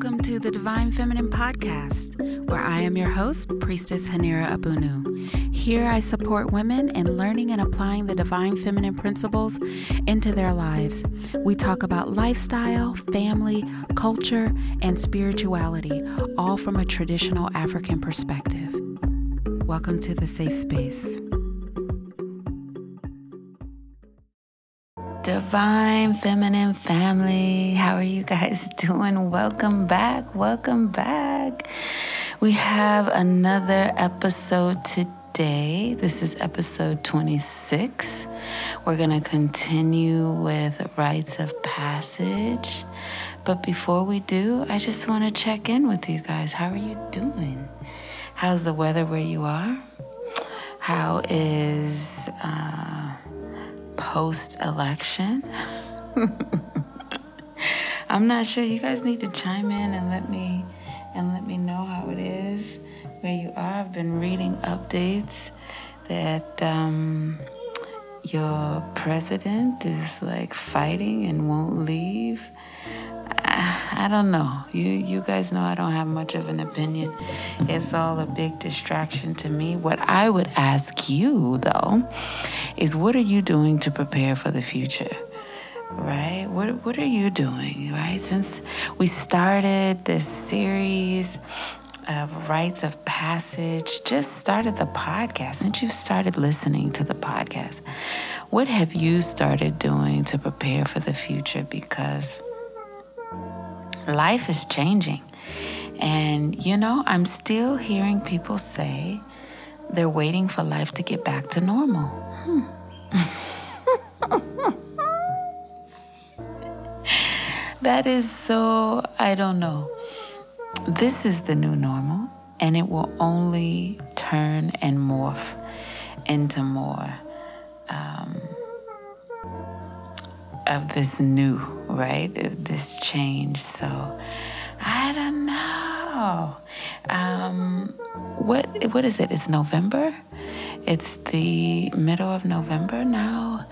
Welcome to the Divine Feminine Podcast, where I am your host, Priestess Haneera Abounu. Here I support women in learning and applying the divine feminine principles into their lives. We talk about lifestyle, family, culture, and spirituality, all from a traditional African perspective. Welcome to the safe space. Divine Feminine Family. How are you guys doing? Welcome back. Welcome back. We have another episode today. This is episode 26. We're going to continue with rites of passage. But before we do, I just want to check in with you guys. How are you doing? How's the weather where you are? How is. Uh, post election. I'm not sure. You guys need to chime in and let me and let me know how it is where you are. I've been reading updates that um, your president is like fighting and won't leave. I, I don't know. You you guys know I don't have much of an opinion. It's all a big distraction to me. What I would ask you though is what are you doing to prepare for the future? Right? What what are you doing, right? Since we started this series of rites of passage, just started the podcast, since you started listening to the podcast, what have you started doing to prepare for the future? Because life is changing. And, you know, I'm still hearing people say they're waiting for life to get back to normal. Hmm. that is so, I don't know. This is the new normal, and it will only turn and morph into more um, of this new, right? This change. So I don't know. Um, what what is it? It's November. It's the middle of November now,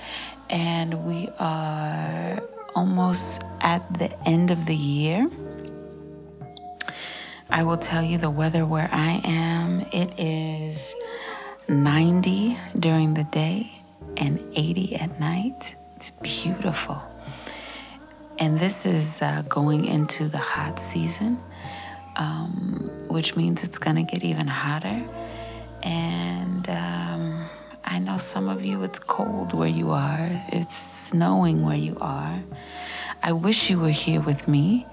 and we are almost at the end of the year. I will tell you the weather where I am. It is 90 during the day and 80 at night. It's beautiful. And this is uh, going into the hot season, um, which means it's going to get even hotter. And um, I know some of you, it's cold where you are, it's snowing where you are. I wish you were here with me.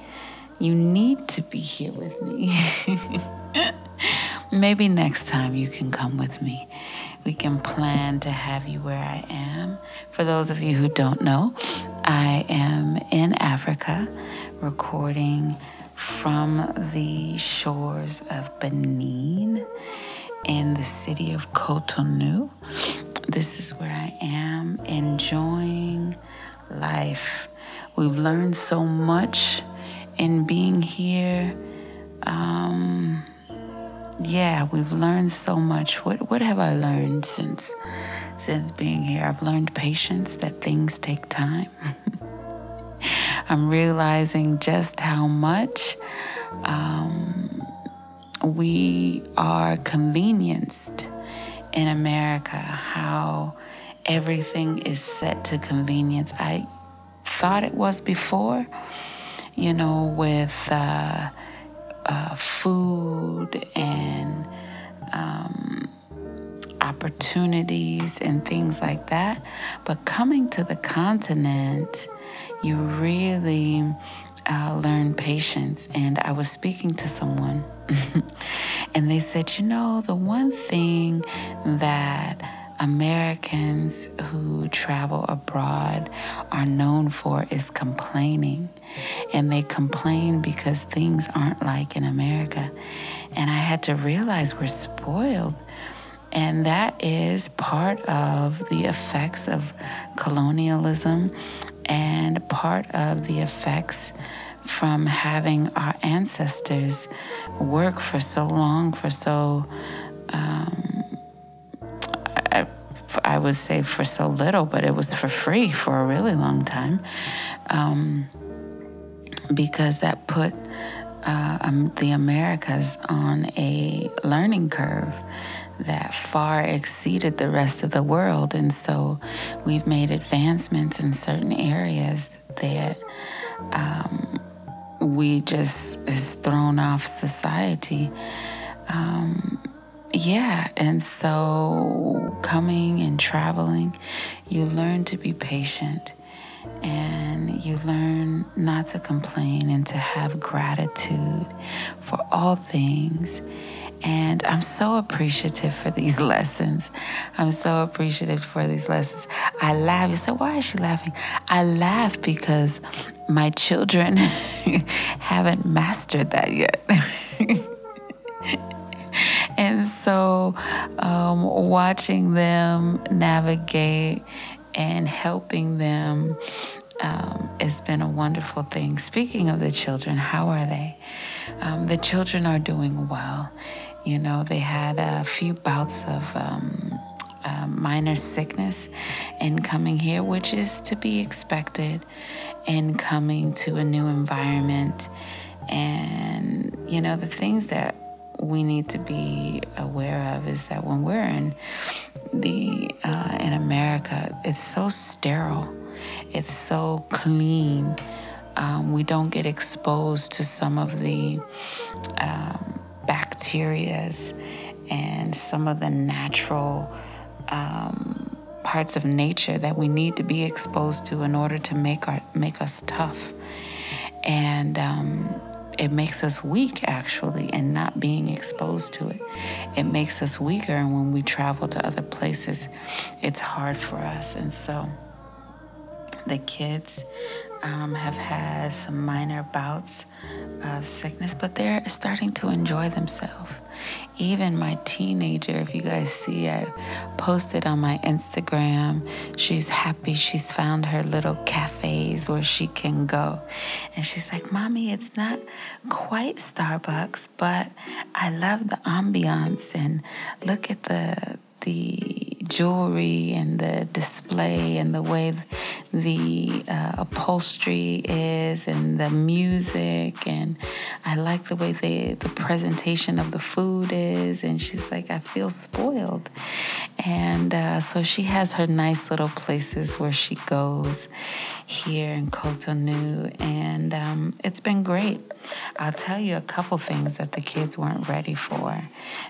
You need to be here with me. Maybe next time you can come with me. We can plan to have you where I am. For those of you who don't know, I am in Africa recording from the shores of Benin in the city of Cotonou. This is where I am enjoying life. We've learned so much in being here. Um, yeah, we've learned so much. What what have I learned since since being here? I've learned patience that things take time. I'm realizing just how much um, we are convenienced in America, how everything is set to convenience. I thought it was before, you know, with. Uh, uh, food and um, opportunities and things like that. But coming to the continent, you really uh, learn patience. And I was speaking to someone, and they said, you know, the one thing that Americans who travel abroad are known for is complaining. And they complain because things aren't like in America. And I had to realize we're spoiled. And that is part of the effects of colonialism and part of the effects from having our ancestors work for so long, for so um, I would say for so little, but it was for free for a really long time. Um, because that put uh, um, the Americas on a learning curve that far exceeded the rest of the world. And so we've made advancements in certain areas that um, we just is thrown off society. Yeah, and so coming and traveling, you learn to be patient and you learn not to complain and to have gratitude for all things. And I'm so appreciative for these lessons. I'm so appreciative for these lessons. I laugh. You say, why is she laughing? I laugh because my children haven't mastered that yet. and so um, watching them navigate and helping them um, it's been a wonderful thing. Speaking of the children, how are they? Um, the children are doing well. You know, they had a few bouts of um, uh, minor sickness in coming here, which is to be expected in coming to a new environment. And, you know, the things that we need to be aware of is that when we're in the uh, in America, it's so sterile, it's so clean. Um, we don't get exposed to some of the um, bacterias and some of the natural um, parts of nature that we need to be exposed to in order to make our make us tough. And um, it makes us weak actually and not being exposed to it it makes us weaker and when we travel to other places it's hard for us and so the kids um, have had some minor bouts of sickness, but they're starting to enjoy themselves. Even my teenager, if you guys see, I posted on my Instagram, she's happy she's found her little cafes where she can go. And she's like, Mommy, it's not quite Starbucks, but I love the ambiance and look at the the jewelry and the display and the way the uh, upholstery is and the music and I like the way the the presentation of the food is and she's like I feel spoiled. And uh, so she has her nice little places where she goes here in Cotonou and um, it's been great. I'll tell you a couple things that the kids weren't ready for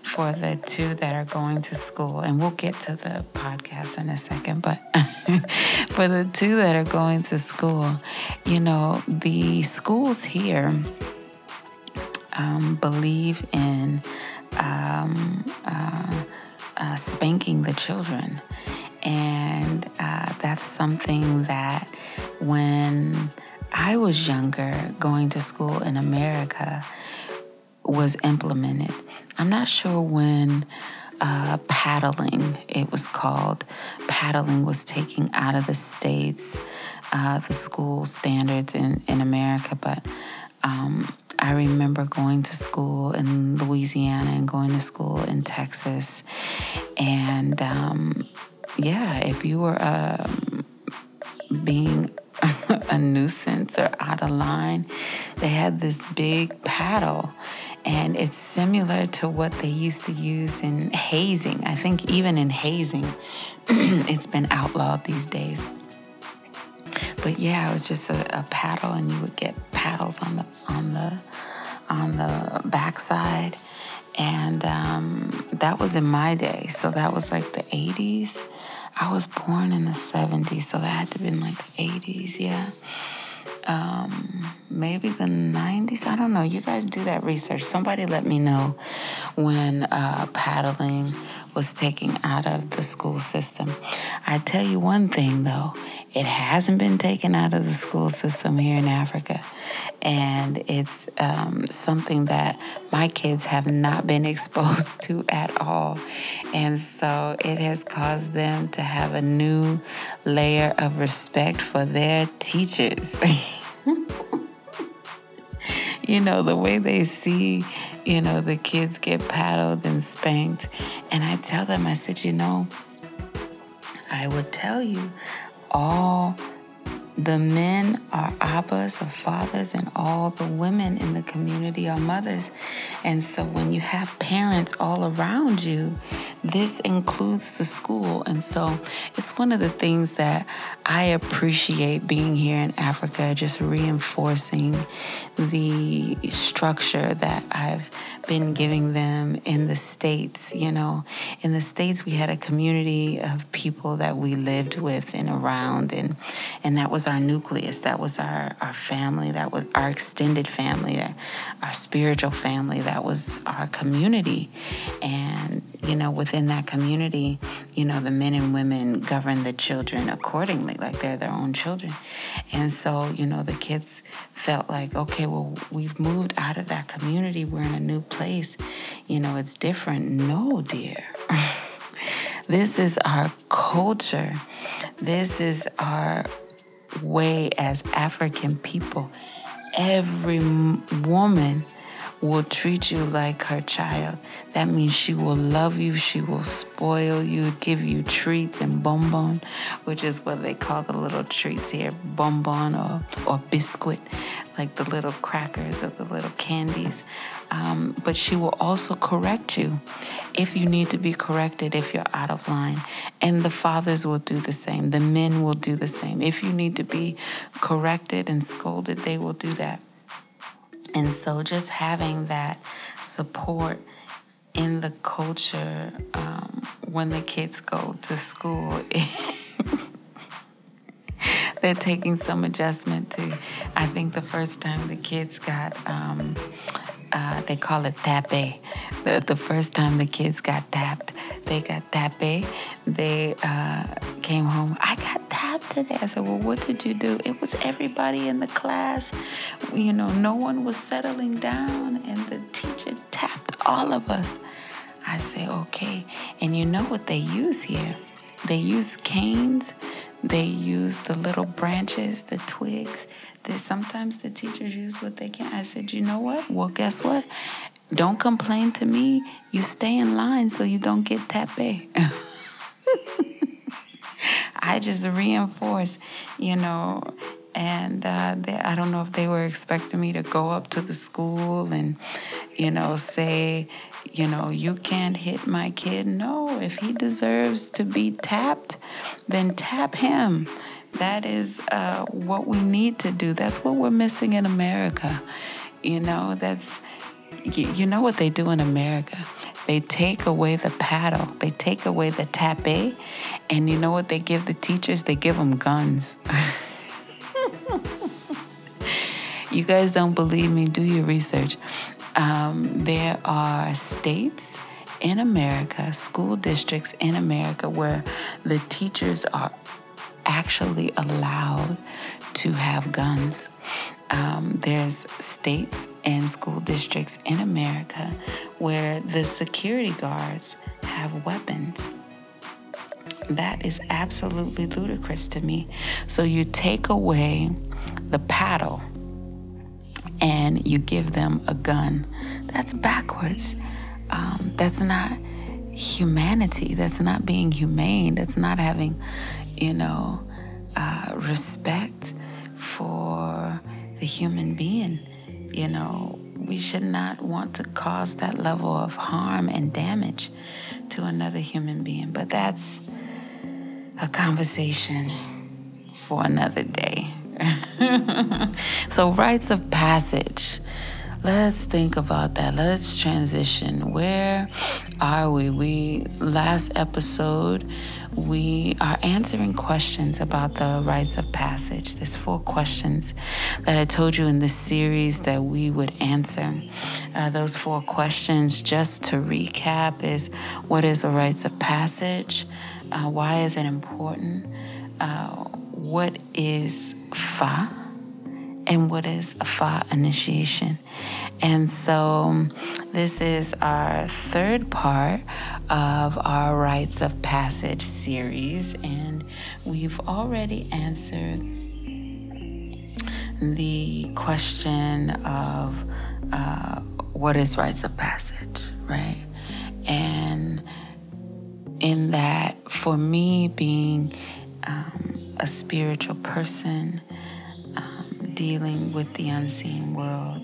for the two that are going to school and we'll get to the podcast in a second but for the two that are going to school you know the schools here um, believe in um, uh, uh, spanking the children and uh, that's something that when I was younger, going to school in America was implemented. I'm not sure when uh, paddling, it was called, paddling was taken out of the states, uh, the school standards in, in America, but um, I remember going to school in Louisiana and going to school in Texas. And um, yeah, if you were um, being a nuisance or out of line. They had this big paddle, and it's similar to what they used to use in hazing. I think even in hazing, it's been outlawed these days. But yeah, it was just a, a, paddle, and you would get paddles on the on the on the backside, and um, that was in my day. So that was like the '80s I was born in the 70s, so that had to have been like the 80s, yeah. Um, maybe the 90s. I don't know. You guys do that research. Somebody let me know when uh, paddling was taken out of the school system. I tell you one thing though, it hasn't been taken out of the school system here in Africa. And it's um, something that my kids have not been exposed to at all. And so it has caused them to have a new layer of respect for their teachers. you know, the way they see, you know, the kids get paddled and spanked. And I tell them, I said, you know, I would tell you all the men are abbas or fathers, and all the women in the community are mothers. And so when you have parents all around you, this includes the school. And so it's one of the things that I appreciate being here in Africa, just reinforcing the structure that I've been giving them in the States. You know, in the States, we had a community of people that we lived with and around, and, and that was our nucleus. That was our, our family. That was our extended family, our spiritual family. That was our community. And, you know, within that community, you know, the men and women govern the children accordingly, like they're their own children. And so, you know, the kids felt like, okay, well, we've moved out of that community. We're in a new place. You know, it's different. No, dear. this is our culture. This is our way as African people. Every woman will treat you like her child. That means she will love you, she will spoil you, give you treats and bonbon, which is what they call the little treats here, bonbon or, or biscuit, like the little crackers or the little candies. Um, but she will also correct you if you need to be corrected, if you're out of line. And the fathers will do the same, the men will do the same. If you need to be corrected and scolded, they will do that. And so just having that support in the culture um, when the kids go to school, they're taking some adjustment to. I think the first time the kids got, um, uh, they call it tape. The, the first time the kids got tapped, they got tape. They uh, came home. I got tapped today. I said, Well, what did you do? It was everybody in the class. You know, no one was settling down, and the teacher tapped all of us. I say, Okay. And you know what they use here? They use canes, they use the little branches, the twigs. That sometimes the teachers use what they can. I said, You know what? Well, guess what? Don't complain to me. You stay in line so you don't get tape. I just reinforce, you know, and uh, they, I don't know if they were expecting me to go up to the school and, you know, say, you know, you can't hit my kid. No, if he deserves to be tapped, then tap him. That is uh, what we need to do. That's what we're missing in America. You know, that's, you, you know what they do in America? They take away the paddle, they take away the tape, and you know what they give the teachers? They give them guns. you guys don't believe me? Do your research. Um, there are states in America, school districts in America, where the teachers are actually allowed to have guns. Um, there's states and school districts in America where the security guards have weapons. That is absolutely ludicrous to me. So you take away the paddle and you give them a gun. That's backwards. Um, that's not humanity. That's not being humane. That's not having, you know, uh, respect for the human being. You know, we should not want to cause that level of harm and damage to another human being. But that's a conversation for another day. so, rites of passage. Let's think about that. Let's transition. Where are we? We last episode we are answering questions about the rites of passage. There's four questions that I told you in this series that we would answer. Uh, those four questions, just to recap, is what is a rites of passage? Uh, why is it important? Uh, what is Fa? And what is a Fa initiation? And so, this is our third part of our rites of passage series, and we've already answered the question of uh, what is rites of passage, right? And in that, for me, being um, a spiritual person um, dealing with the unseen world.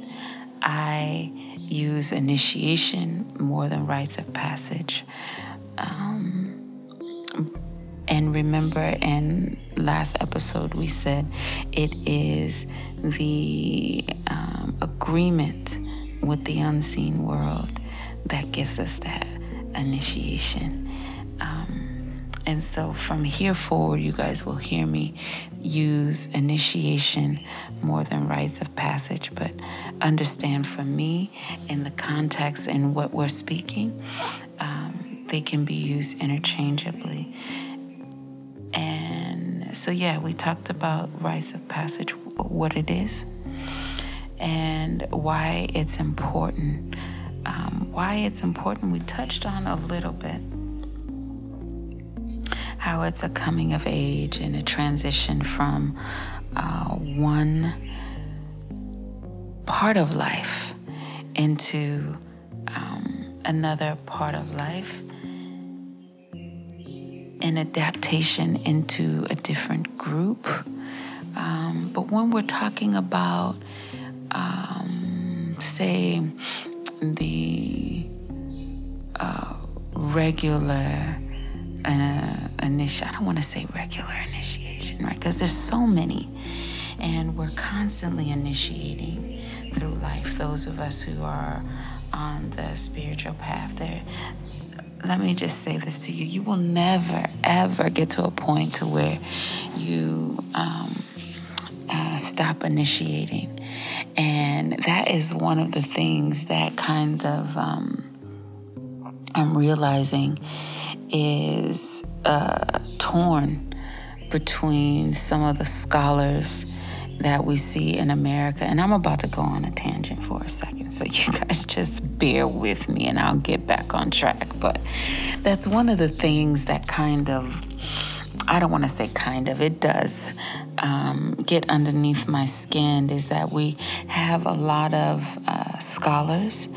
I use initiation more than rites of passage. Um, and remember, in last episode, we said it is the um, agreement with the unseen world that gives us that initiation. Um, and so from here forward, you guys will hear me use initiation more than rites of passage, but understand for me in the context and what we're speaking, um, they can be used interchangeably. And so, yeah, we talked about rites of passage, what it is, and why it's important. Um, why it's important, we touched on a little bit how it's a coming of age and a transition from uh, one part of life into um, another part of life an adaptation into a different group. Um, but when we're talking about, um, say, the uh, regular uh, initiation, I don't want to say regular initiation, right? Because there's so many. And we're constantly initiating through life. Those of us who are on the spiritual path, there let me just say this to you you will never ever get to a point to where you um, uh, stop initiating and that is one of the things that kind of um, i'm realizing is uh, torn between some of the scholars that we see in America. And I'm about to go on a tangent for a second, so you guys just bear with me and I'll get back on track. But that's one of the things that kind of, I don't want to say kind of, it does um, get underneath my skin is that we have a lot of uh, scholars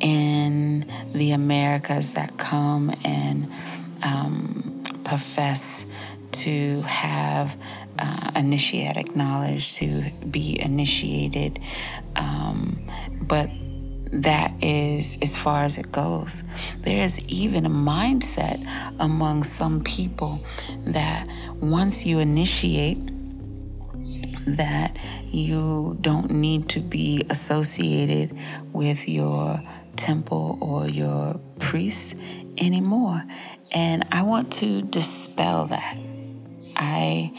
in the Americas that come and um, profess to have uh, initiatic knowledge, to be initiated. Um, but that is as far as it goes. There is even a mindset among some people that once you initiate, that you don't need to be associated with your temple or your priest anymore. And I want to dispel that. I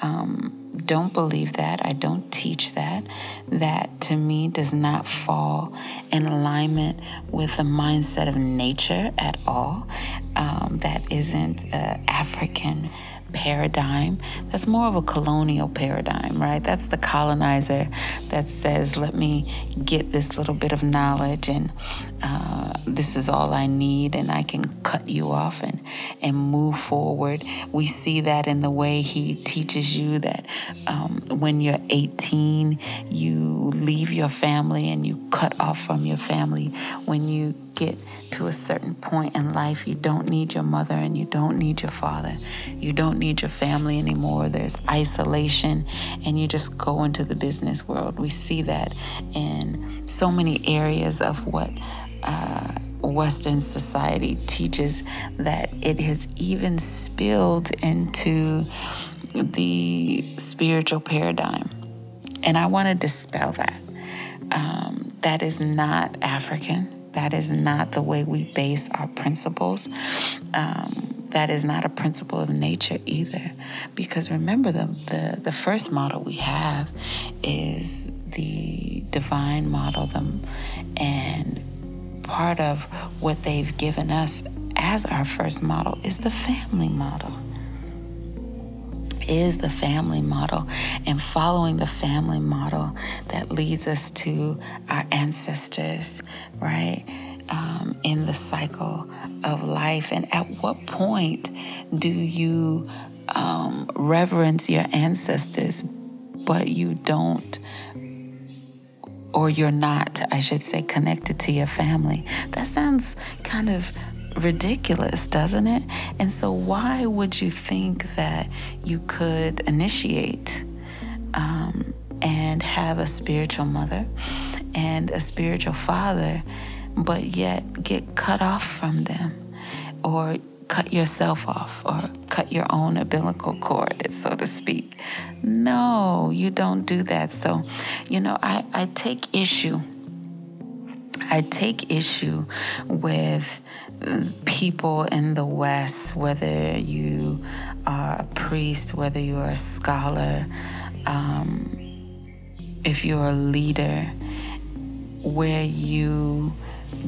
um, don't believe that. I don't teach that. That to me does not fall in alignment with the mindset of nature at all. Um, that isn't uh, African paradigm. That's more of a colonial paradigm, right? That's the colonizer that says, let me get this little bit of knowledge and uh, this is all I need and I can cut you off and, and move forward. We see that in the way he teaches you that um, when you're 18, you leave your family and you cut off from your family. When you get to a certain point in life, you don't need your mother and you don't need your father. You don't need your family anymore. There's isolation, and you just go into the business world. We see that in so many areas of what. Uh, Western society teaches that it has even spilled into the spiritual paradigm. And I want to dispel that. Um, that is not African. That is not the way we base our principles. Um, that is not a principle of nature either. Because remember, the, the, the first model we have is the divine model, them, and part of what they've given us as our first model is the family model is the family model and following the family model that leads us to our ancestors, right? Um, in the cycle of life. And at what point do you um, reverence your ancestors, but you don't? Or you're not, I should say, connected to your family. That sounds kind of ridiculous, doesn't it? And so, why would you think that you could initiate um, and have a spiritual mother and a spiritual father, but yet get cut off from them or cut yourself off or cut your own umbilical cord, so to speak? No, you don't do that. So, you know, I, I take issue I take issue with people in the West, whether you are a priest, whether you are a scholar, um, if you're a leader, where you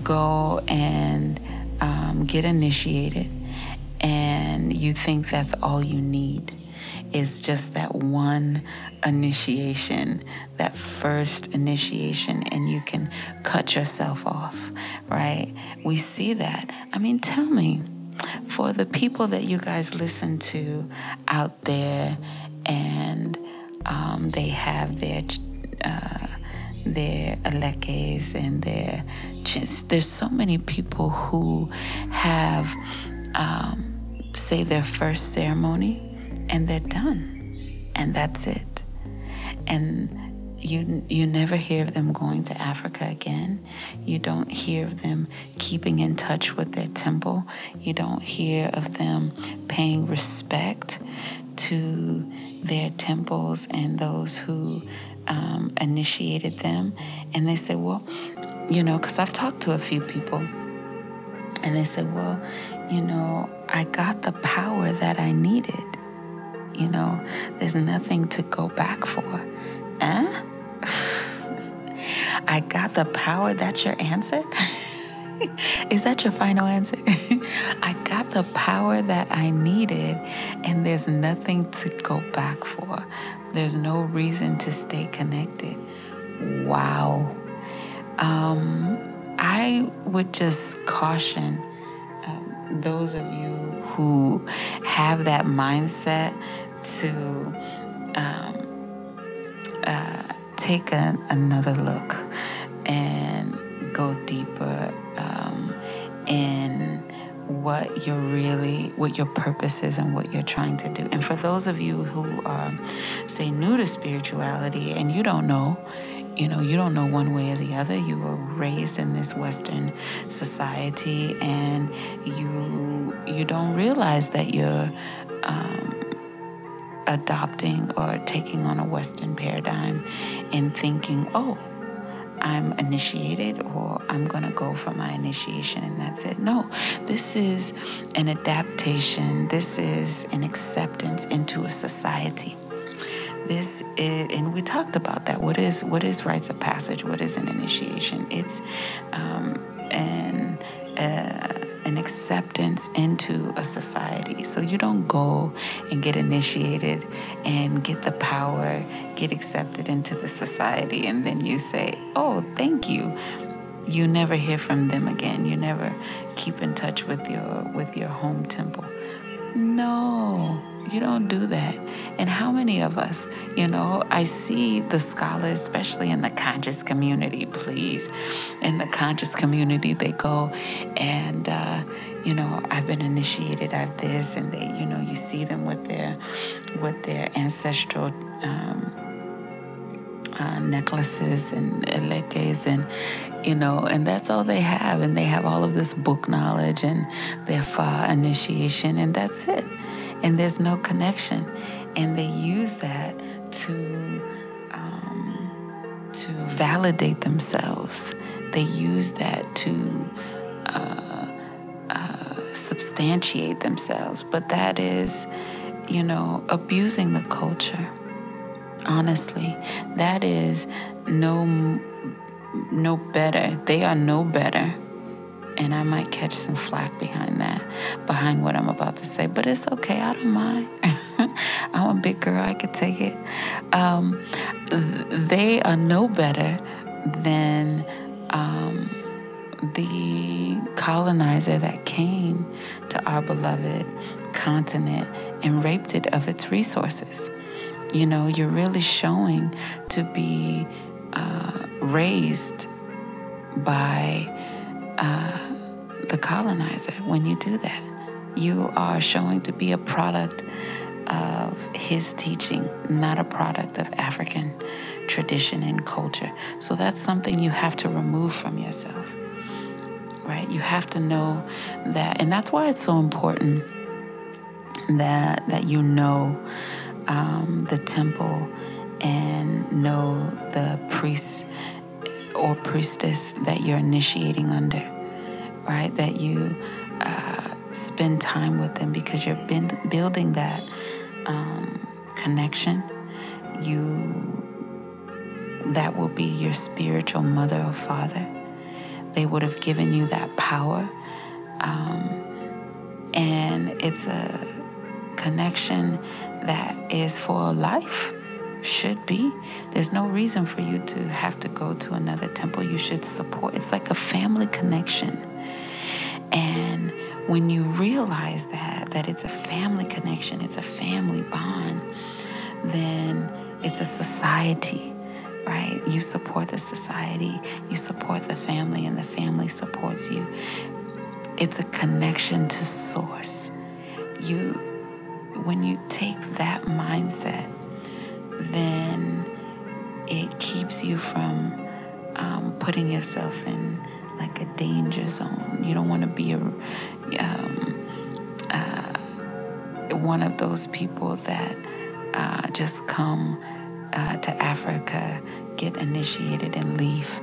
go and um, get initiated and you think that's all you need is just that one initiation, that first initiation, and you can cut yourself off, right? We see that. I mean, tell me, for the people that you guys listen to out there and um, they have their uh, their elekes and their just there's so many people who have um, say their first ceremony and they're done and that's it and you you never hear of them going to Africa again. You don't hear of them keeping in touch with their temple. You don't hear of them paying respect to their temples and those who um, initiated them. And they say, well, you know, because I've talked to a few people, and they said, well, you know, I got the power that I needed. You know, there's nothing to go back for. Eh? I got the power. That's your answer? Is that your final answer? I got the power that I needed, and there's nothing to go back for. There's no reason to stay connected. Wow. Um, I would just caution um, those of you who have that mindset to um, uh, take another look and go deeper um, in what you're really what your purpose is and what you're trying to do. And for those of you who are say new to spirituality and you don't know you know you don't know one way or the other you were raised in this western society and you you don't realize that you're um, adopting or taking on a western paradigm and thinking oh I'm initiated or I'm going to go for my initiation and that's it. No, this is an adaptation. This is an acceptance into a society this is, and we talked about that. What is what is rites of passage? What is an initiation? It's um, an uh, an acceptance into a society. So you don't go and get initiated and get the power, get accepted into the society, and then you say, "Oh, thank you." You never hear from them again. You never keep in touch with your with your home temple. No you don't do that. And how many of us, you know, I see the scholars, especially in the conscious community, please. In the conscious community, they go and, uh, you know, I've been initiated, I've this, and they, you know, you see them with their, with their ancestral. Um, uh, necklaces and elekes and you know and that's all they have and they have all of this book knowledge and their fa initiation and that's it and there's no connection. And they use that to um, to validate themselves. They use that to uh, uh, substantiate themselves. But that is, you know, abusing the culture. Honestly, that is no no better. They are no better and I might catch some flack behind that, behind what I'm about to say, but it's okay. I don't mind. I'm a big girl, I could take it. Um, they are no better than um, the colonizer that came to our beloved continent and raped it of its resources. You know, you're really showing to be uh, raised by uh, the colonizer when you do that. You are showing to be a product of his teaching, not a product of African tradition and culture. So that's something you have to remove from yourself, right? You have to know that, and that's why it's so important that that you know um, the temple and know the priest or priestess that you're initiating under, right? That you uh, spend time with them because you're building that um, connection. You that will be your spiritual mother or father. They would have given you that power, um, and it's a connection that is for life should be. There's no reason for you to have to go to another temple. You should support. It's like a family connection. And when you realize that that it's a family connection, it's a family bond, then it's a society, right? You support the society, you support the family and the family supports you. It's a connection to source. You when you take that mindset then it keeps you from um, putting yourself in like a danger zone. You don't want to be a um, uh, one of those people that uh, just come uh, to Africa, get initiated, and leave.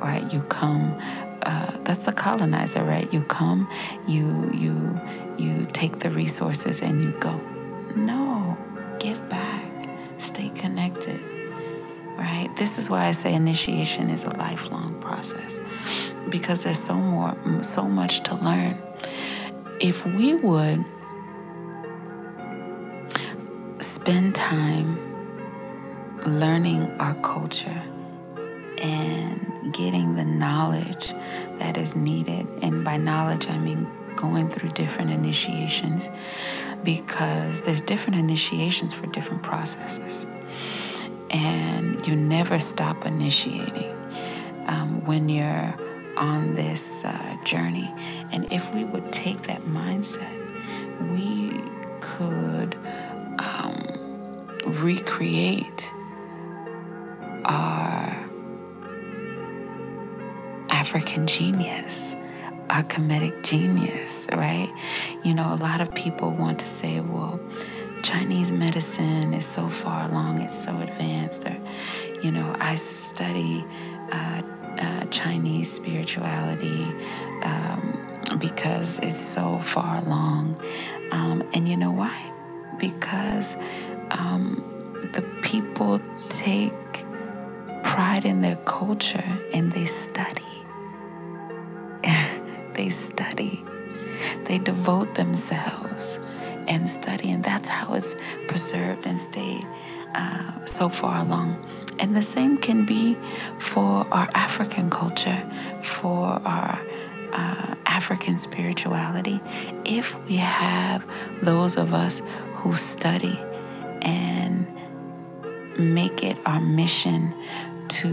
Right? You come. Uh, that's a colonizer, right? You come, you you you take the resources, and you go. No, give back Stay connected, right? This is why I say initiation is a lifelong process because there's so more, so much to learn. If we would spend time learning our culture and getting the knowledge that is needed, and by knowledge, I mean going through different initiations because there's different initiations for different processes. And you never stop initiating um, when you're on this uh, journey. And if we would take that mindset, we could um, recreate our African genius our Kemetic genius, right? You know, a lot of people want to say, well, Chinese medicine is so far along, it's so advanced, or, you know, I study uh, uh, Chinese spirituality um, because it's so far along. Um, and you know why? Because um, the people take pride in their culture and they study they study, they devote themselves and study, and that's how it's preserved and stayed uh, so far along. And the same can be for our African culture, for our uh, African spirituality, if we have those of us who study and make it our mission to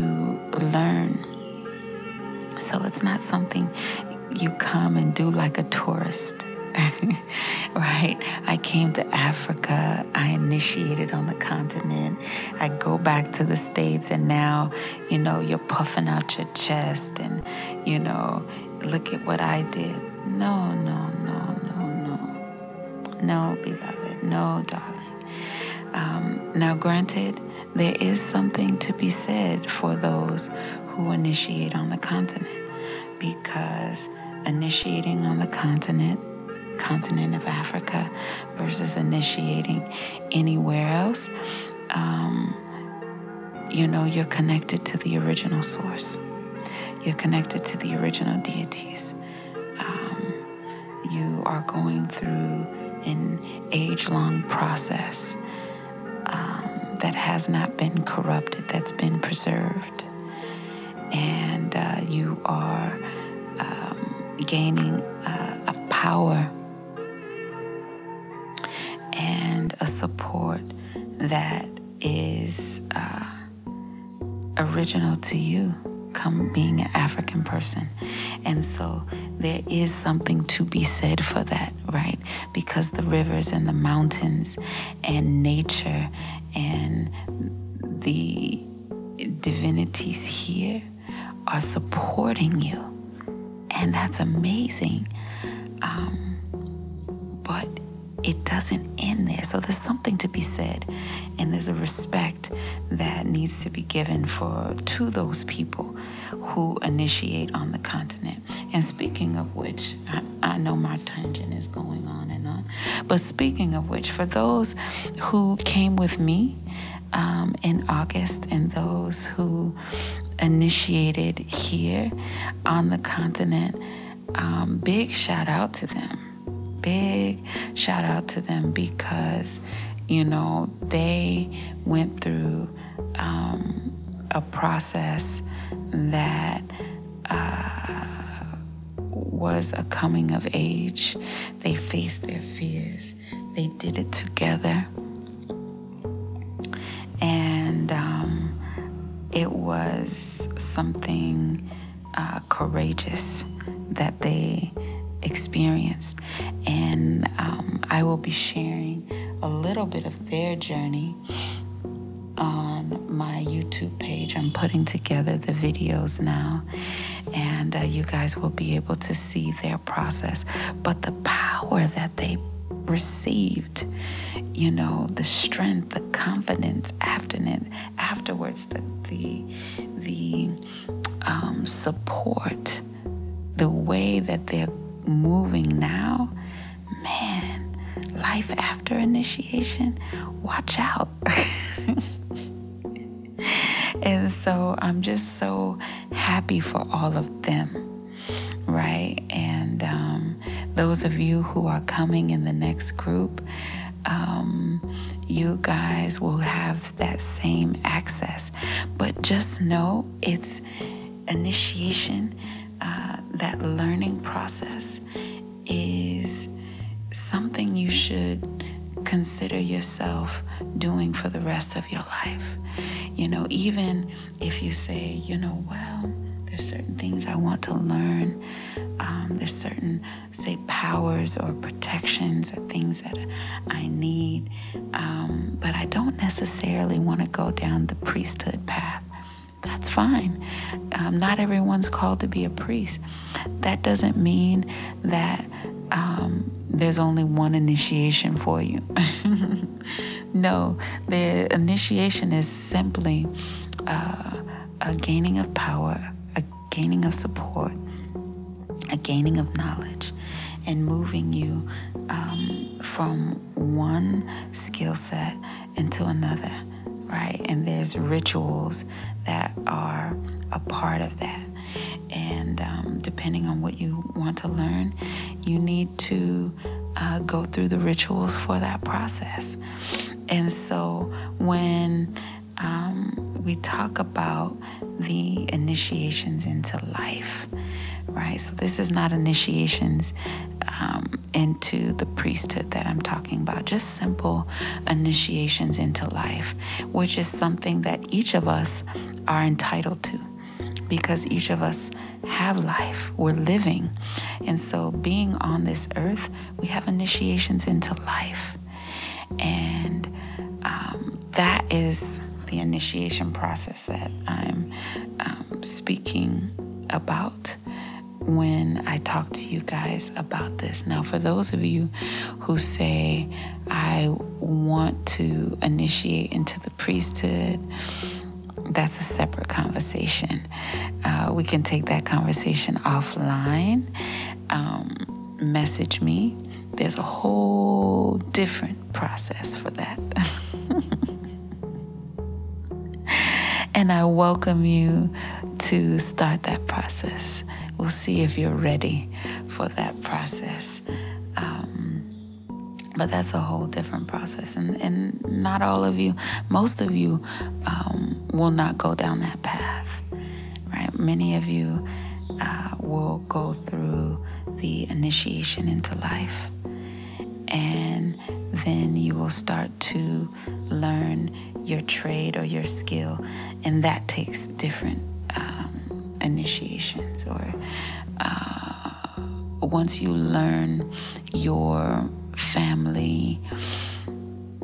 learn. So it's not something you come and do like a tourist. right? I came to Africa. I initiated on the continent. I go back to the States, and now, you know, you're puffing out your chest and, you know, look at what I did. No, no, no, no, no. No, beloved. No, darling. Um, now, granted, there is something to be said for those who initiate on the continent because initiating on the continent, continent of Africa, versus initiating anywhere else, um, you know, you're connected to the original source. You're connected to the original deities. Um, you are going through an age long process um, that has not been corrupted, that's been preserved. And uh, you are gaining uh, a power and a support that is uh, original to you, come being an African person. And so there is something to be said for that, right? Because the rivers and the mountains and nature and the divinities here are supporting you. And that's amazing. Um, but it doesn't end there. So there's something to be said, and there's a respect that needs to be given for to those people who initiate on the continent. And speaking of which, I, I know my tangent is going on and on, but speaking of which, for those who came with me um, in August and those who initiated here on the continent, um, big shout out to them big shout out to them because, you know, they went through um, a process that uh, was a coming of age. They faced their fears, they did it together. It was something uh, courageous that they experienced. And um, I will be sharing a little bit of their journey on my YouTube page. I'm putting together the videos now, and uh, you guys will be able to see their process. But the power that they received, you know, the strength, the confidence afterwards, afterwards the the the um, support, the way that they're moving now, man, life after initiation, watch out. and so I'm just so happy for all of them, right? And those of you who are coming in the next group, um, you guys will have that same access. But just know it's initiation uh, that learning process is something you should consider yourself doing for the rest of your life. You know, even if you say, you know, well, there's certain things I want to learn. Um, there's certain, say, powers or protections or things that I need, um, but I don't necessarily want to go down the priesthood path that's fine. Um, not everyone's called to be a priest. That doesn't mean that um, there's only one initiation for you. no, the initiation is simply uh, a gaining of power, gaining of support, a gaining of knowledge, and moving you um, from one skill set into another right? And there's rituals that are a part of that. And um, depending on what you want to learn, you need to uh, go through the rituals for that process. And so when um, we talk about the initiations into life, right? So this is not initiations um, into the priesthood that I'm talking about, just simple initiations into life, which is something that each of us are entitled to because each of us have life. We're living. And so, being on this earth, we have initiations into life. And um, that is the initiation process that I'm um, speaking about when I talk to you guys about this. Now, for those of you who say, I want to initiate into the priesthood, that's a separate conversation. Uh, we can take that conversation offline. Um, message me. There's a whole different process for that. and I welcome you to start that process. We'll see if you're ready for that process. Um, but that's a whole different process. And, and not all of you, most of you um, will not go down that path, right? Many of you uh, will go through the initiation into life. And then you will start to learn your trade or your skill. And that takes different um, initiations or uh, once you learn your family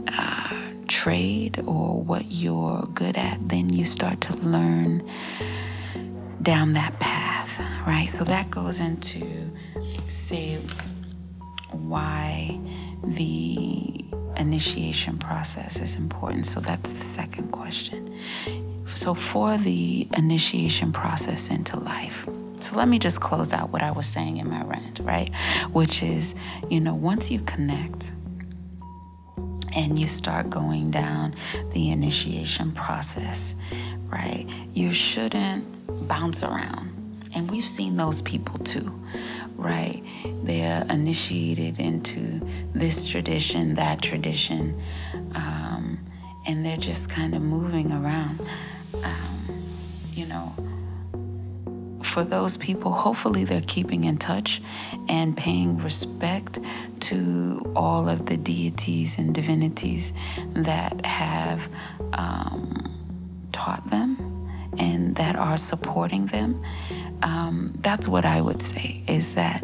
uh, trade or what you're good at, then you start to learn down that path, right? So that goes into say why the initiation process is important. So that's the second question. So, for the initiation process into life, so let me just close out what I was saying in my rant, right? Which is, you know, once you connect and you start going down the initiation process, right? You shouldn't bounce around. And we've seen those people too, right? They're initiated into this tradition, that tradition, um, and they're just kind of moving around. Um, you know, for those people, hopefully they're keeping in touch and paying respect to all of the deities and divinities that have um, taught them and that are supporting them. Um, that's what I would say is that,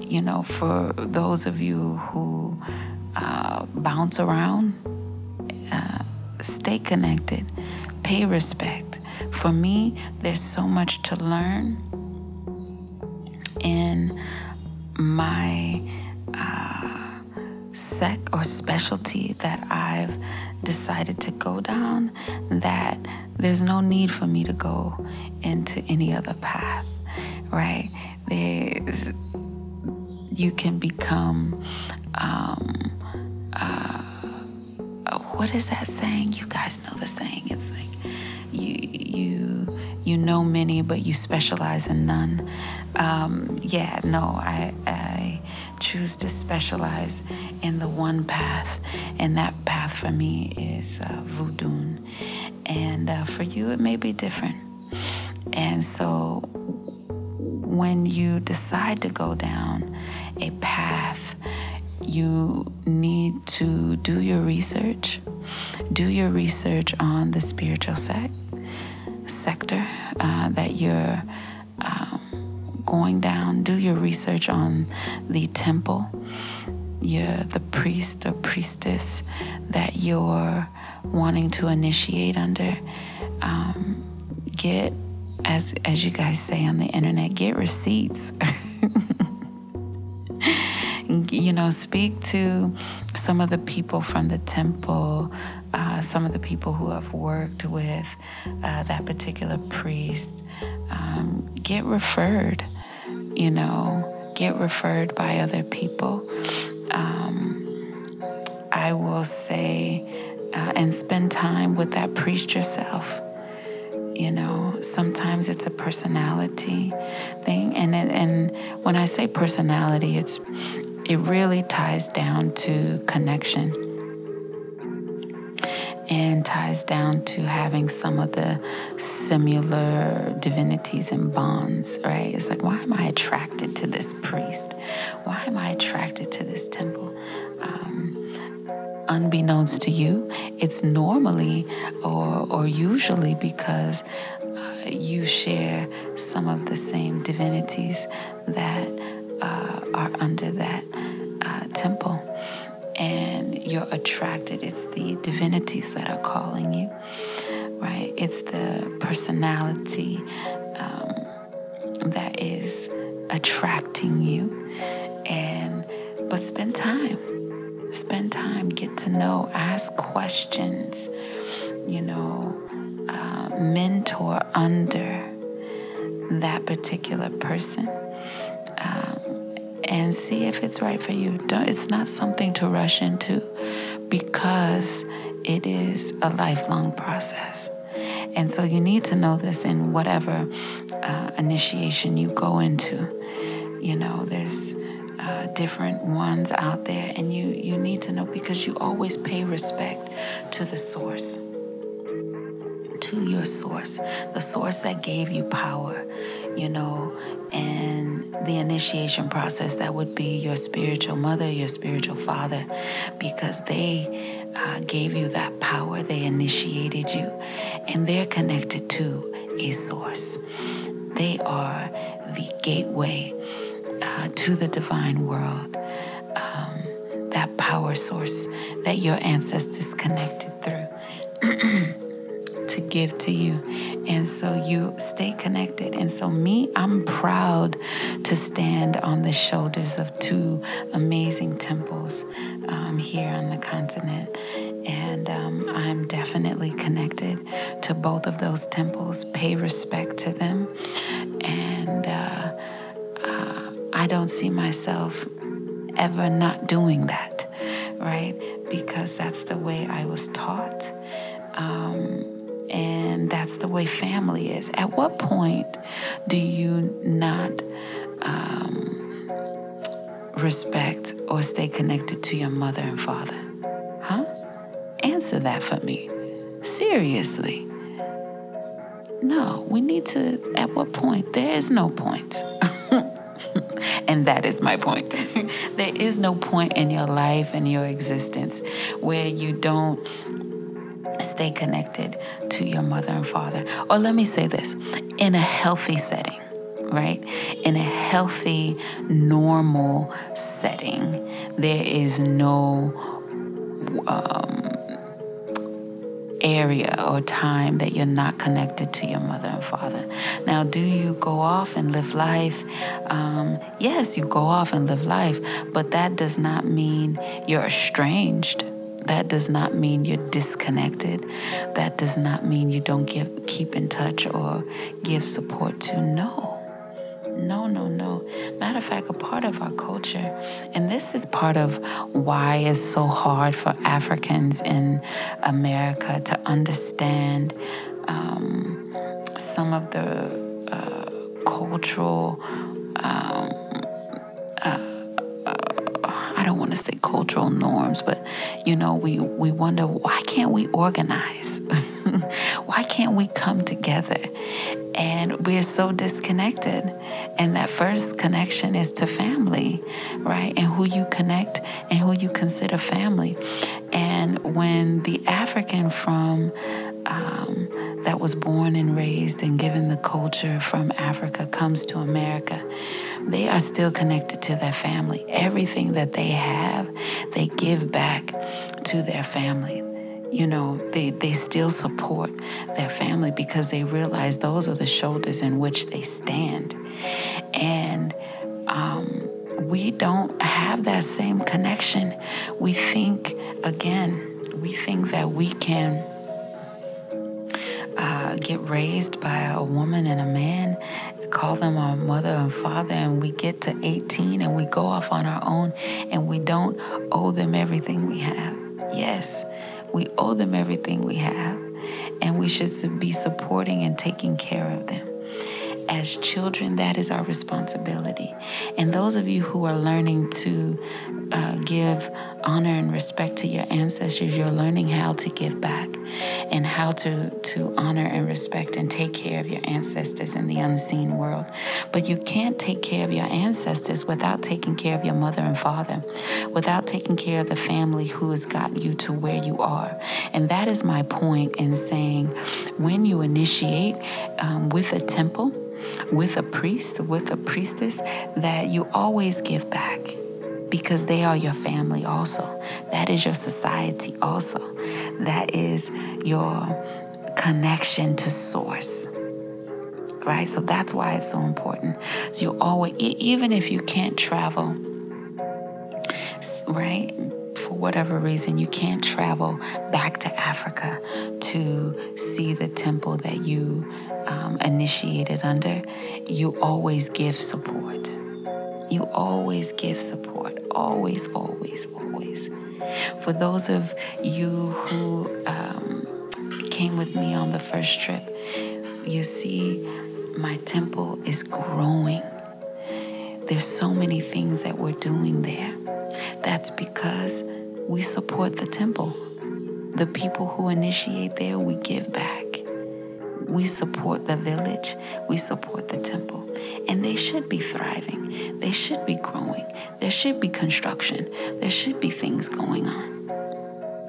you know, for those of you who uh, bounce around, uh, stay connected, pay respect. For me, there's so much to learn in my uh, sec or specialty that I've decided to go down that there's no need for me to go into any other path, right? There's, you can become, um, uh, what is that saying? You guys know the saying. It's like you you you know many, but you specialize in none. Um, yeah, no, I I choose to specialize in the one path, and that path for me is uh, voodoo, and uh, for you it may be different. And so when you decide to go down a path, you need to do your research. Do your research on the spiritual sect, sector uh, that you're um, going down. Do your research on the temple, the priest or priestess that you're wanting to initiate under. Um, get, as as you guys say on the internet, get receipts. you know, speak to some of the people from the temple, some of the people who have worked with uh, that particular priest. Um, get referred, you know, get referred by other people. Um, I will say, uh, and spend time with that priest yourself. You know, sometimes it's a personality thing, and and when I say personality, it's it really ties down to connection and ties down to having some of the similar divinities and bonds, right? It's like, why am I attracted to this priest? Why am I attracted to this temple? Um, unbeknownst to you, it's normally or, or usually because uh, you share some of the same divinities that uh, are under that uh, temple and you're attracted. It's the divinities that are calling you, right? It's the personality um, that is attracting you. And but spend time, spend time, get to know, ask questions, you know, uh, mentor under that particular person. Um, and see if it's right for you. Don't, it's not something to rush into because it is a lifelong process. And so you need to know this in whatever uh, initiation you go into. You know, there's uh, different ones out there, and you, you need to know because you always pay respect to the source to your source, the source that gave you power, you know, and the initiation process that would be your spiritual mother, your spiritual father, because they uh, gave you that power, they initiated you, and they're connected to a source. They are the gateway uh, to the divine world, um, that power source that your ancestors connected through. to give to you. And so you stay connected. And so, me, I'm proud to stand on the shoulders of two amazing temples um, here on the continent. And um, I'm definitely connected to both of those temples, pay respect to them. And uh, uh, I don't see myself ever not doing that, right? Because that's the way I was taught. Um, and that's the way family is. At what point do you not um, respect or stay connected to your mother and father? Huh? Answer that for me. Seriously. No, we need to, at what point? There is no point. and that is my point. there is no point in your life and your existence where you don't stay connected to your mother and father. Or let me say this in a healthy setting, right? In a healthy, normal setting, there is no um, area or time that you're not connected to your mother and father. Now, do you go off and live life? Um, yes, you go off and live life, but that does not mean you're estranged that does not mean you're disconnected. That does not mean you don't give, keep in touch or give support to. No. No, no, no. Matter of fact, a part of our culture, and this is part of why it's so hard for Africans in America to understand um, some of the uh, cultural um, I don't want to say cultural norms, but you know, we, we wonder why can't we organize? why can't we come together? And we're so disconnected. And that first connection is to family, right? And who you connect and who you consider family. And when the African from um, that was born and raised and given the culture from Africa comes to America, they are still connected to their family. Everything that they have, they give back to their family. You know, they, they still support their family because they realize those are the shoulders in which they stand. And um, we don't have that same connection. We think, again, we think that we can uh, get raised by a woman and a man, call them our mother and father, and we get to 18 and we go off on our own and we don't owe them everything we have. Yes, we owe them everything we have, and we should be supporting and taking care of them. As children, that is our responsibility. And those of you who are learning to uh, give honor and respect to your ancestors, you're learning how to give back and how to, to honor and respect and take care of your ancestors in the unseen world. But you can't take care of your ancestors without taking care of your mother and father, without taking care of the family who has got you to where you are. And that is my point in saying when you initiate um, with a temple, with a priest, with a priestess, that you always give back because they are your family also. That is your society also. That is your connection to source. Right? So that's why it's so important. So you always, even if you can't travel, right? For whatever reason, you can't travel back to Africa to see the temple that you um, initiated under, you always give support. You always give support. Always, always, always. For those of you who um, came with me on the first trip, you see my temple is growing. There's so many things that we're doing there. That's because we support the temple. The people who initiate there, we give back. We support the village, we support the temple, and they should be thriving. They should be growing. There should be construction. There should be things going on.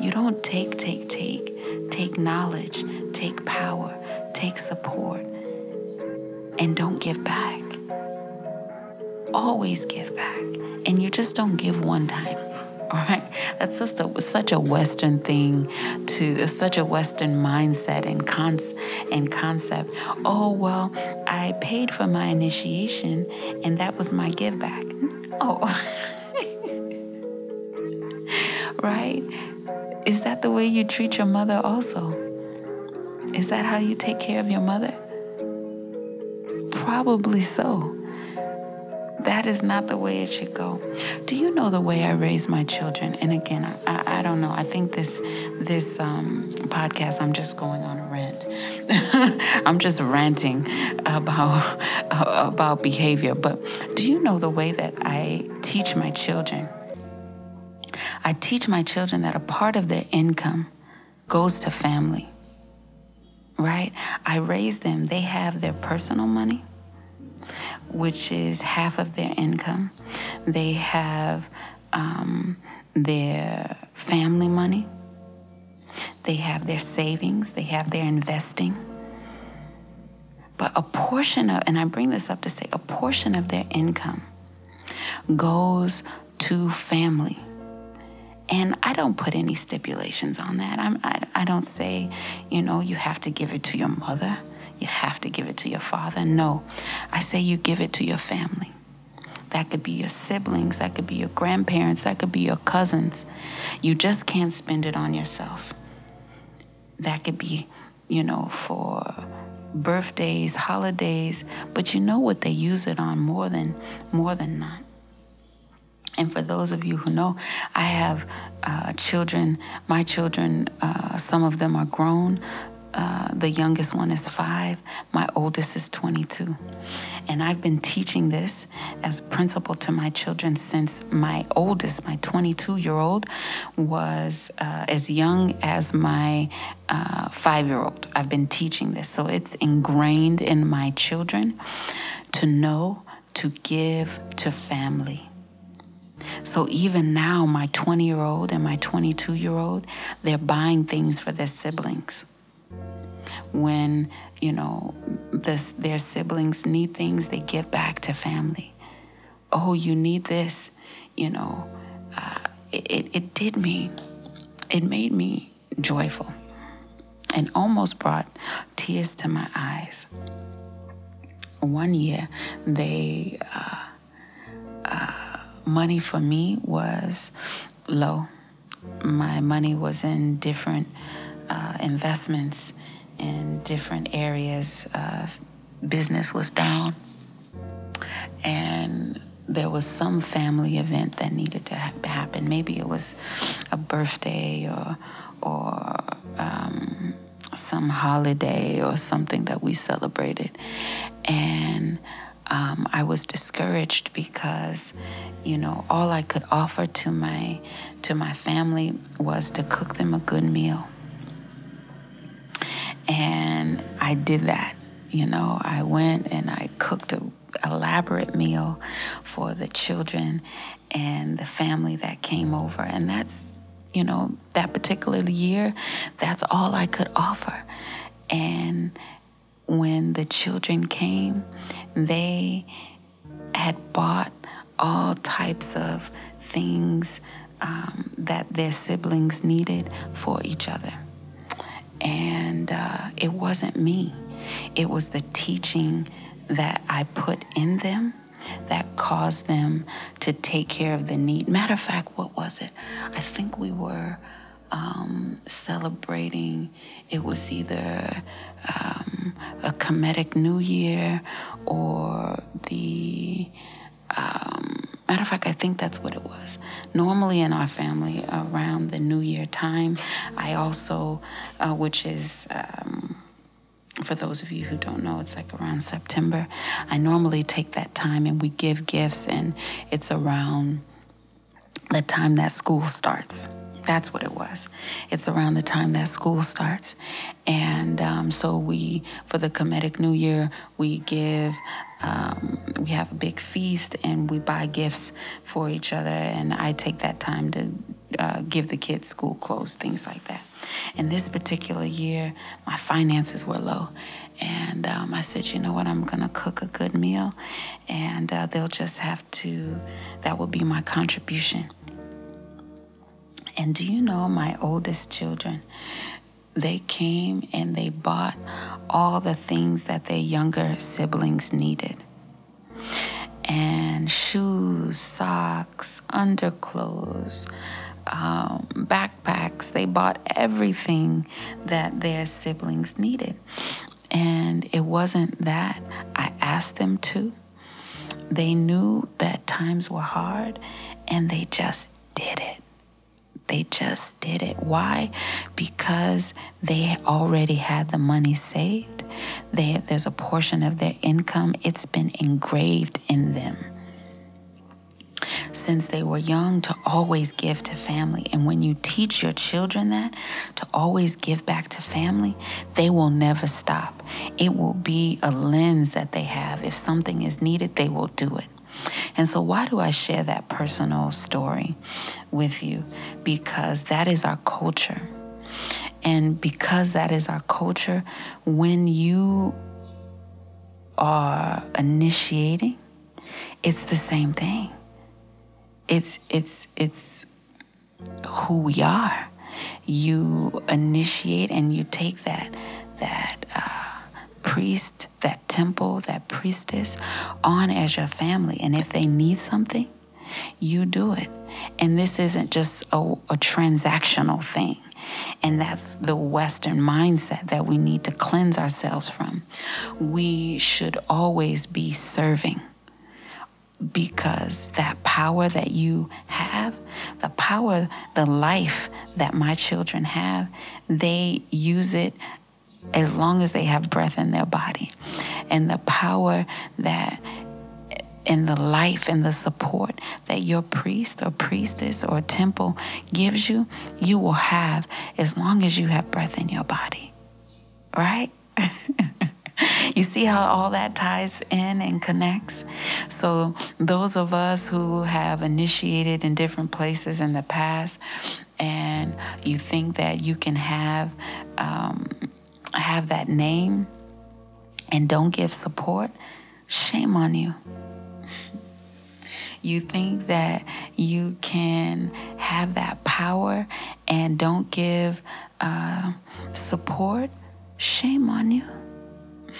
You don't take, take, take. Take knowledge, take power, take support. and don't give back. Always give back. And you just don't give one time. Right, that's just a, such a Western thing, to such a Western mindset and cons and concept. Oh well, I paid for my initiation, and that was my give back. No, right? Is that the way you treat your mother? Also, is that how you take care of your mother? Probably so. That is not the way it should go. Do you know the way I raise my children? And again, I, I don't know. I think this this um, podcast, I'm just going on a rant. I'm just ranting about about behavior. But do you know the way that I teach my children? I teach my children that a part of their income goes to family. Right? I raise them. They have their personal money which is half of their income. They have um, their family money. They have their savings. They have their investing. But a portion of, and I bring this up to say, a portion of their income goes to family. And I don't put any stipulations on that. I'm, I, I don't say, you know, you have to give it to your mother you have to give it to your father. No, I say you give it to your family. That could be your siblings, that could be your grandparents, that could be your cousins. You just can't spend it on yourself. That could be, you know, for birthdays, holidays, but you know what they use it on more than more than not. And for those of you who know, I have uh, children. My children, uh, some of them are grown, uh, the youngest one is five, my oldest is 22. And I've been teaching this as principal to my children since my oldest, my 22 year old, was uh, as young as my uh, five year old. I've been teaching this. So it's ingrained in my children to know to give to family. So even now, my 20 year old and my 22 year old, they're buying things for their siblings when you know this, their siblings need things they give back to family. Oh you need this you know uh, it, it, it did me it made me joyful and almost brought tears to my eyes. One year they uh, uh, money for me was low. My money was in different uh, investments in different areas. Uh, business was down, and there was some family event that needed to ha- happen. Maybe it was a birthday or or um, some holiday or something that we celebrated, and. Um, I was discouraged because, you know, all I could offer to my to my family was to cook them a good meal and I did that. You know, I went and I cooked a elaborate meal for the children and the family that came over. And that's, you know, that particular year, that's all I could offer. And when the children came, they had bought all types of things um, that their siblings needed for each other. And uh, it wasn't me, it was the teaching that I put in them that caused them to take care of the need. Matter of fact, what was it? I think we were um, celebrating, it was either um, a Kemetic New Year or the um, matter of fact, I think that's what it was. Normally in our family, around the New Year time, I also, uh, which is, um, for those of you who don't know, it's like around September. I normally take that time and we give gifts, and it's around the time that school starts. That's what it was. It's around the time that school starts. And um, so we, for the Kemetic New Year, we give, um, we have a big feast and we buy gifts for each other. And I take that time to uh, give the kids school clothes, things like that. And this particular year, my finances were low. And um, I said, you know what, I'm going to cook a good meal. And uh, they'll just have to, that will be my contribution. And do you know my oldest children? They came and they bought all the things that their younger siblings needed and shoes, socks, underclothes, um, backpacks. They bought everything that their siblings needed. And it wasn't that I asked them to. They knew that times were hard and they just did it. They just did it. Why? Because they already had the money saved. They, there's a portion of their income, it's been engraved in them since they were young to always give to family. And when you teach your children that, to always give back to family, they will never stop. It will be a lens that they have. If something is needed, they will do it. And so, why do I share that personal story with you? Because that is our culture. And because that is our culture, when you are initiating, it's the same thing. It's it's it's who we are. You initiate and you take that that uh, priest, that temple, that priestess on as your family. And if they need something, you do it. And this isn't just a, a, transactional thing. And that's the Western mindset that we need to cleanse ourselves from. We should always be serving because that power that you have, the power, the life that my children have, they use it as long as they have breath in their body. And the power that and the life and the support that your priest or priestess or temple gives you, you will have as long as you have breath in your body. Right? you see how all that ties in and connects? So, those of us who have initiated in different places in the past, and you think that you can have um, have that name and don't give support, shame on you. You think that you can have that power and don't give uh, support, shame on you.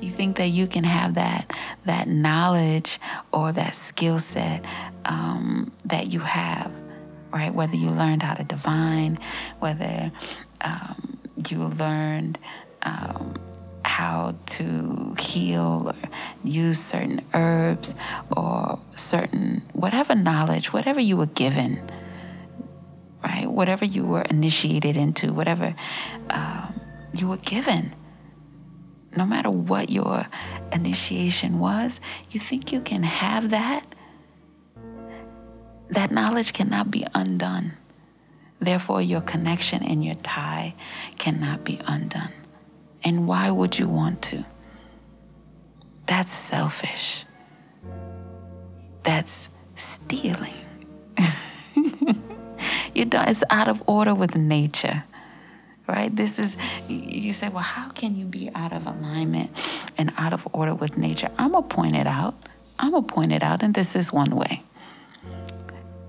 You think that you can have that that knowledge or that skill set um, that you have, right? Whether you learned how to divine, whether um, you learned um, how to heal or use certain herbs or certain whatever knowledge, whatever you were given, right? Whatever you were initiated into, whatever um, you were given. No matter what your initiation was, you think you can have that? That knowledge cannot be undone. Therefore, your connection and your tie cannot be undone. And why would you want to? That's selfish. That's stealing. you know, it's out of order with nature, right? This is, you say, well, how can you be out of alignment and out of order with nature? I'm going to point it out. I'm going to point it out, and this is one way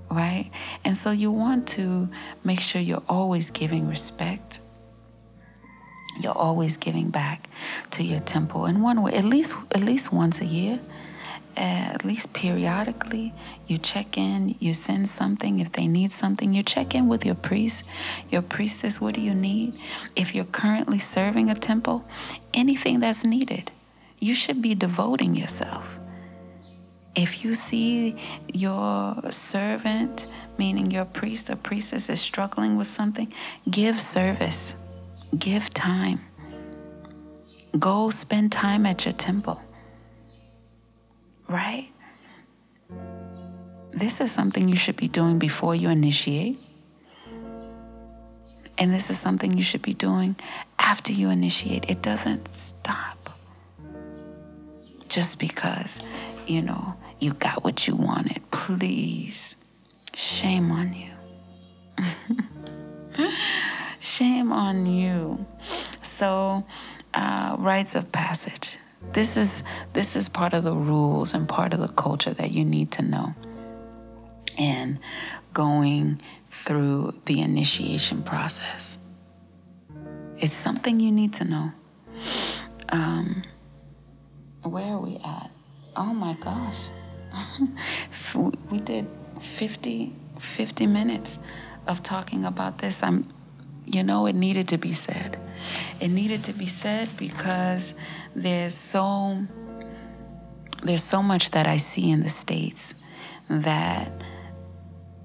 right? And so you want to make sure you're always giving respect. You're always giving back to your temple in one way, at least at least once a year. At least periodically, you check in, you send something. If they need something, you check in with your priest. Your priestess, what do you need? If you're currently serving a temple, anything that's needed, you should be devoting yourself. If you see your servant, meaning your priest or priestess, is struggling with something, give service, give time. Go spend time at your temple. Right? This is something you should be doing before you initiate. And this is something you should be doing after you initiate. It doesn't stop just because you know, you got what you wanted. Please, shame on you. Shame on you. So, uh, rites of passage. This is this is part of the rules and part of the culture that you need to know. And going through the initiation process. It's something you need to know. Um, where are we at? Oh my gosh. we did 50, 50 minutes of talking about this. I'm you know it needed to be said. It needed to be said because there's so there's so much that I see in the states that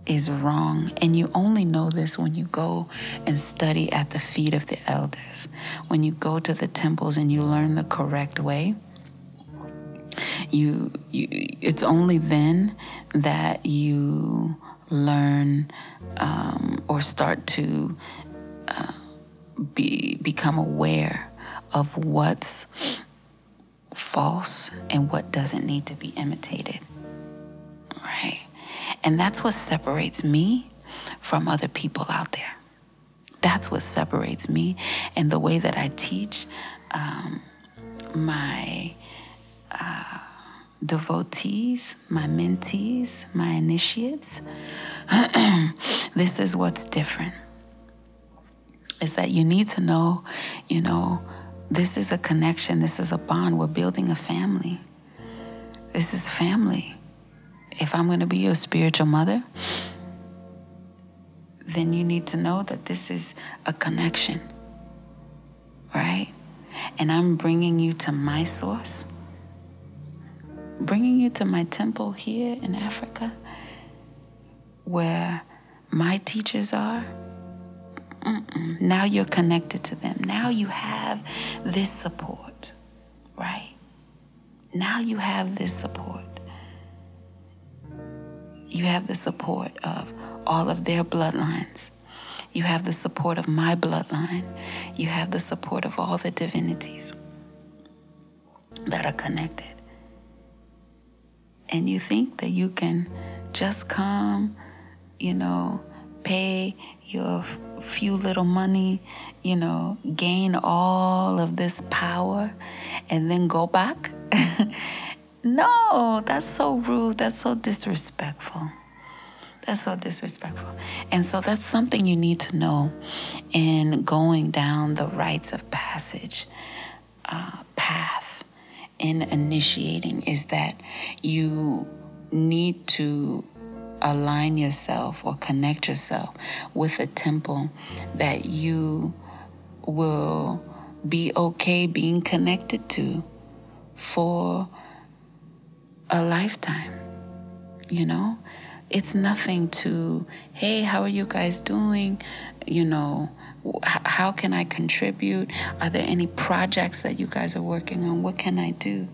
is wrong. And you only know this when you go and study at the feet of the elders. When you go to the temples and you learn the correct way. You, you it's only then that you learn um, or start to uh, be become aware of what's false and what doesn't need to be imitated. Right? And that's what separates me from other people out there. That's what separates me and the way that I teach um, my uh, devotees, my mentees, my initiates. this is what's different. Is that you need to know, you know, this is a connection, this is a bond. We're building a family. This is family if I'm going to be your spiritual mother, then you need to know that this is a connection, right? And I'm bringing you to my source, bringing you to my temple here in Africa, where my teachers are. Mm-mm. Now you're connected to them. Now you have this support, right? Now you have this support you have the support of all of their bloodlines. You have the support of my bloodline. You have the support of all the divinities that are connected. And you think that you can just come, you know, pay your few little money, you know, gain all of this power, and then go back? No, that's so rude. That's so disrespectful. That's so disrespectful. And so that's something you need to know in going down the rites of passage uh, path in initiating is that you need to align yourself or connect yourself with a temple that you will be okay being connected to for a lifetime. You know, it's nothing to, hey, how are you guys doing? You know, how can I contribute? Are there any projects that you guys are working on? What can I do?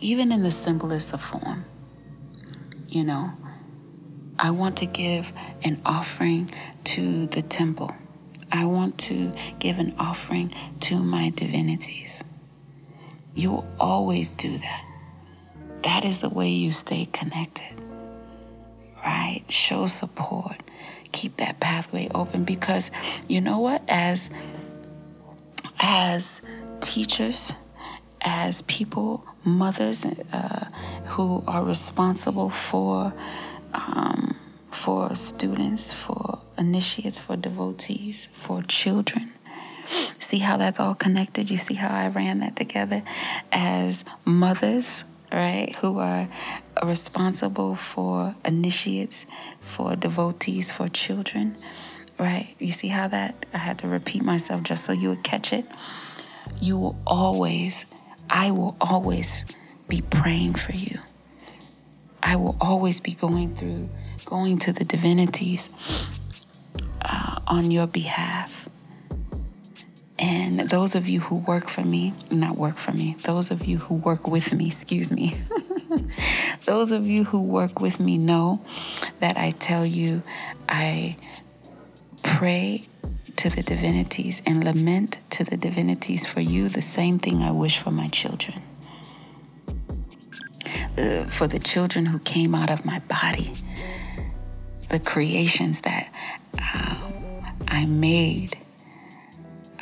Even in the simplest of form, you know, I want to give an offering to the temple. I want to give an offering to my divinities. You will always do that. That is the way you stay connected, right? Show support. Keep that pathway open because you know what? As as teachers, as people, mothers uh, who are responsible for um, for students, for initiates, for devotees, for children. See how that's all connected? You see how I ran that together? As mothers, right, who are responsible for initiates, for devotees, for children, right? You see how that I had to repeat myself just so you would catch it? You will always, I will always be praying for you. I will always be going through, going to the divinities uh, on your behalf. And those of you who work for me, not work for me, those of you who work with me, excuse me, those of you who work with me know that I tell you, I pray to the divinities and lament to the divinities for you the same thing I wish for my children. Uh, for the children who came out of my body, the creations that um, I made.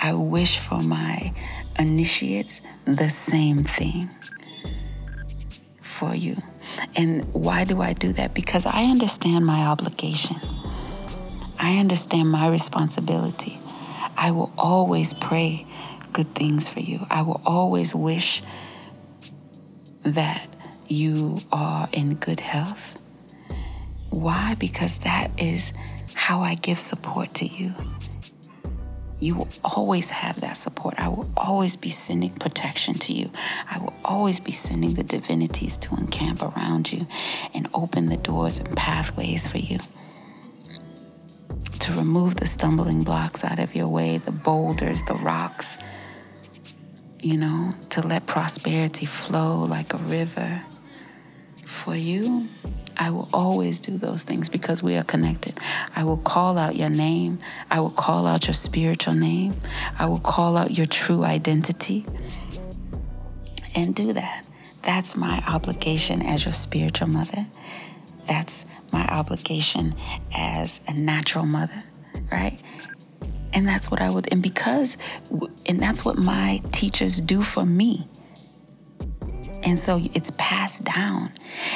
I wish for my initiates the same thing for you. And why do I do that? Because I understand my obligation. I understand my responsibility. I will always pray good things for you. I will always wish that you are in good health. Why? Because that is how I give support to you. You will always have that support. I will always be sending protection to you. I will always be sending the divinities to encamp around you and open the doors and pathways for you. To remove the stumbling blocks out of your way, the boulders, the rocks, you know, to let prosperity flow like a river for you I will always do those things because we are connected. I will call out your name. I will call out your spiritual name. I will call out your true identity and do that. That's my obligation as your spiritual mother. That's my obligation as a natural mother, right? And that's what I would, and because, and that's what my teachers do for me. And so it's passed down.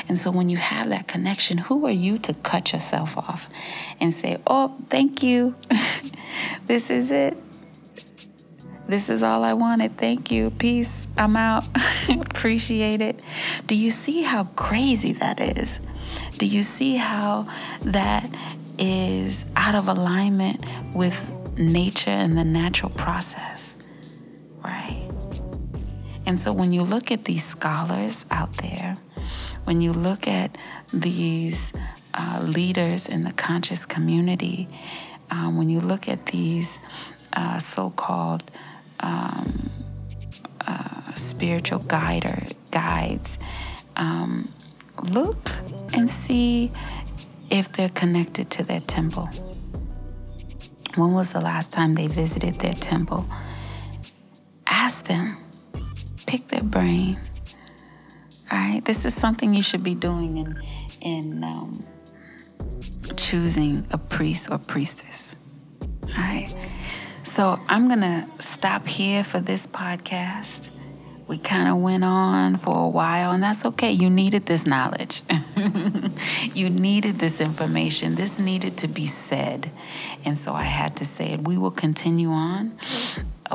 And so when you have that connection, who are you to cut yourself off and say, oh, thank you. this is it. This is all I wanted. Thank you. Peace. I'm out. Appreciate it. Do you see how crazy that is? Do you see how that is out of alignment with nature and the natural process? Right? And so when you look at these scholars out there, when you look at these uh, leaders in the conscious community, um, when you look at these uh, so called um, uh, spiritual guider, guides, um, look and see if they're connected to their temple. When was the last time they visited their temple? Ask them pick their brain. All right, this is something you should be doing in in um, choosing a priest or priestess. All right, so I'm gonna stop here for this podcast. We kind of went on for a while, and that's okay. You needed this knowledge. you needed this information. This needed to be said. And so I had to say it. We will continue on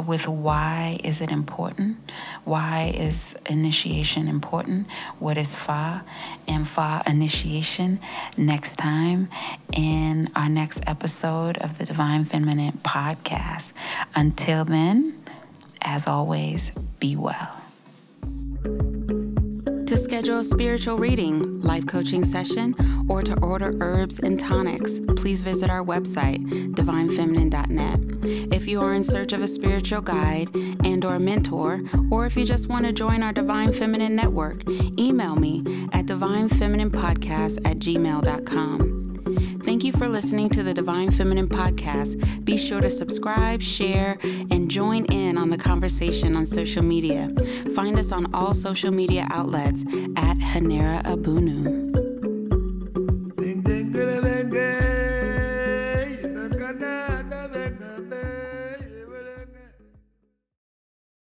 with why is it important? Why is initiation important? What is Fa and Fa initiation next time in our next episode of the Divine Feminine podcast. Until then, as always, be well. To schedule a spiritual reading, life coaching session, or to order herbs and tonics, please visit our website, divinefeminine.net. If you are in search of a spiritual guide and or mentor, or if you just want to join our Divine Feminine network, email me at divinefemininepodcast at gmail.com. Thank you for listening to the Divine Feminine Podcast. Be sure to subscribe, share, and join in on the conversation on social media. Find us on all social media outlets at Haneera Abounu.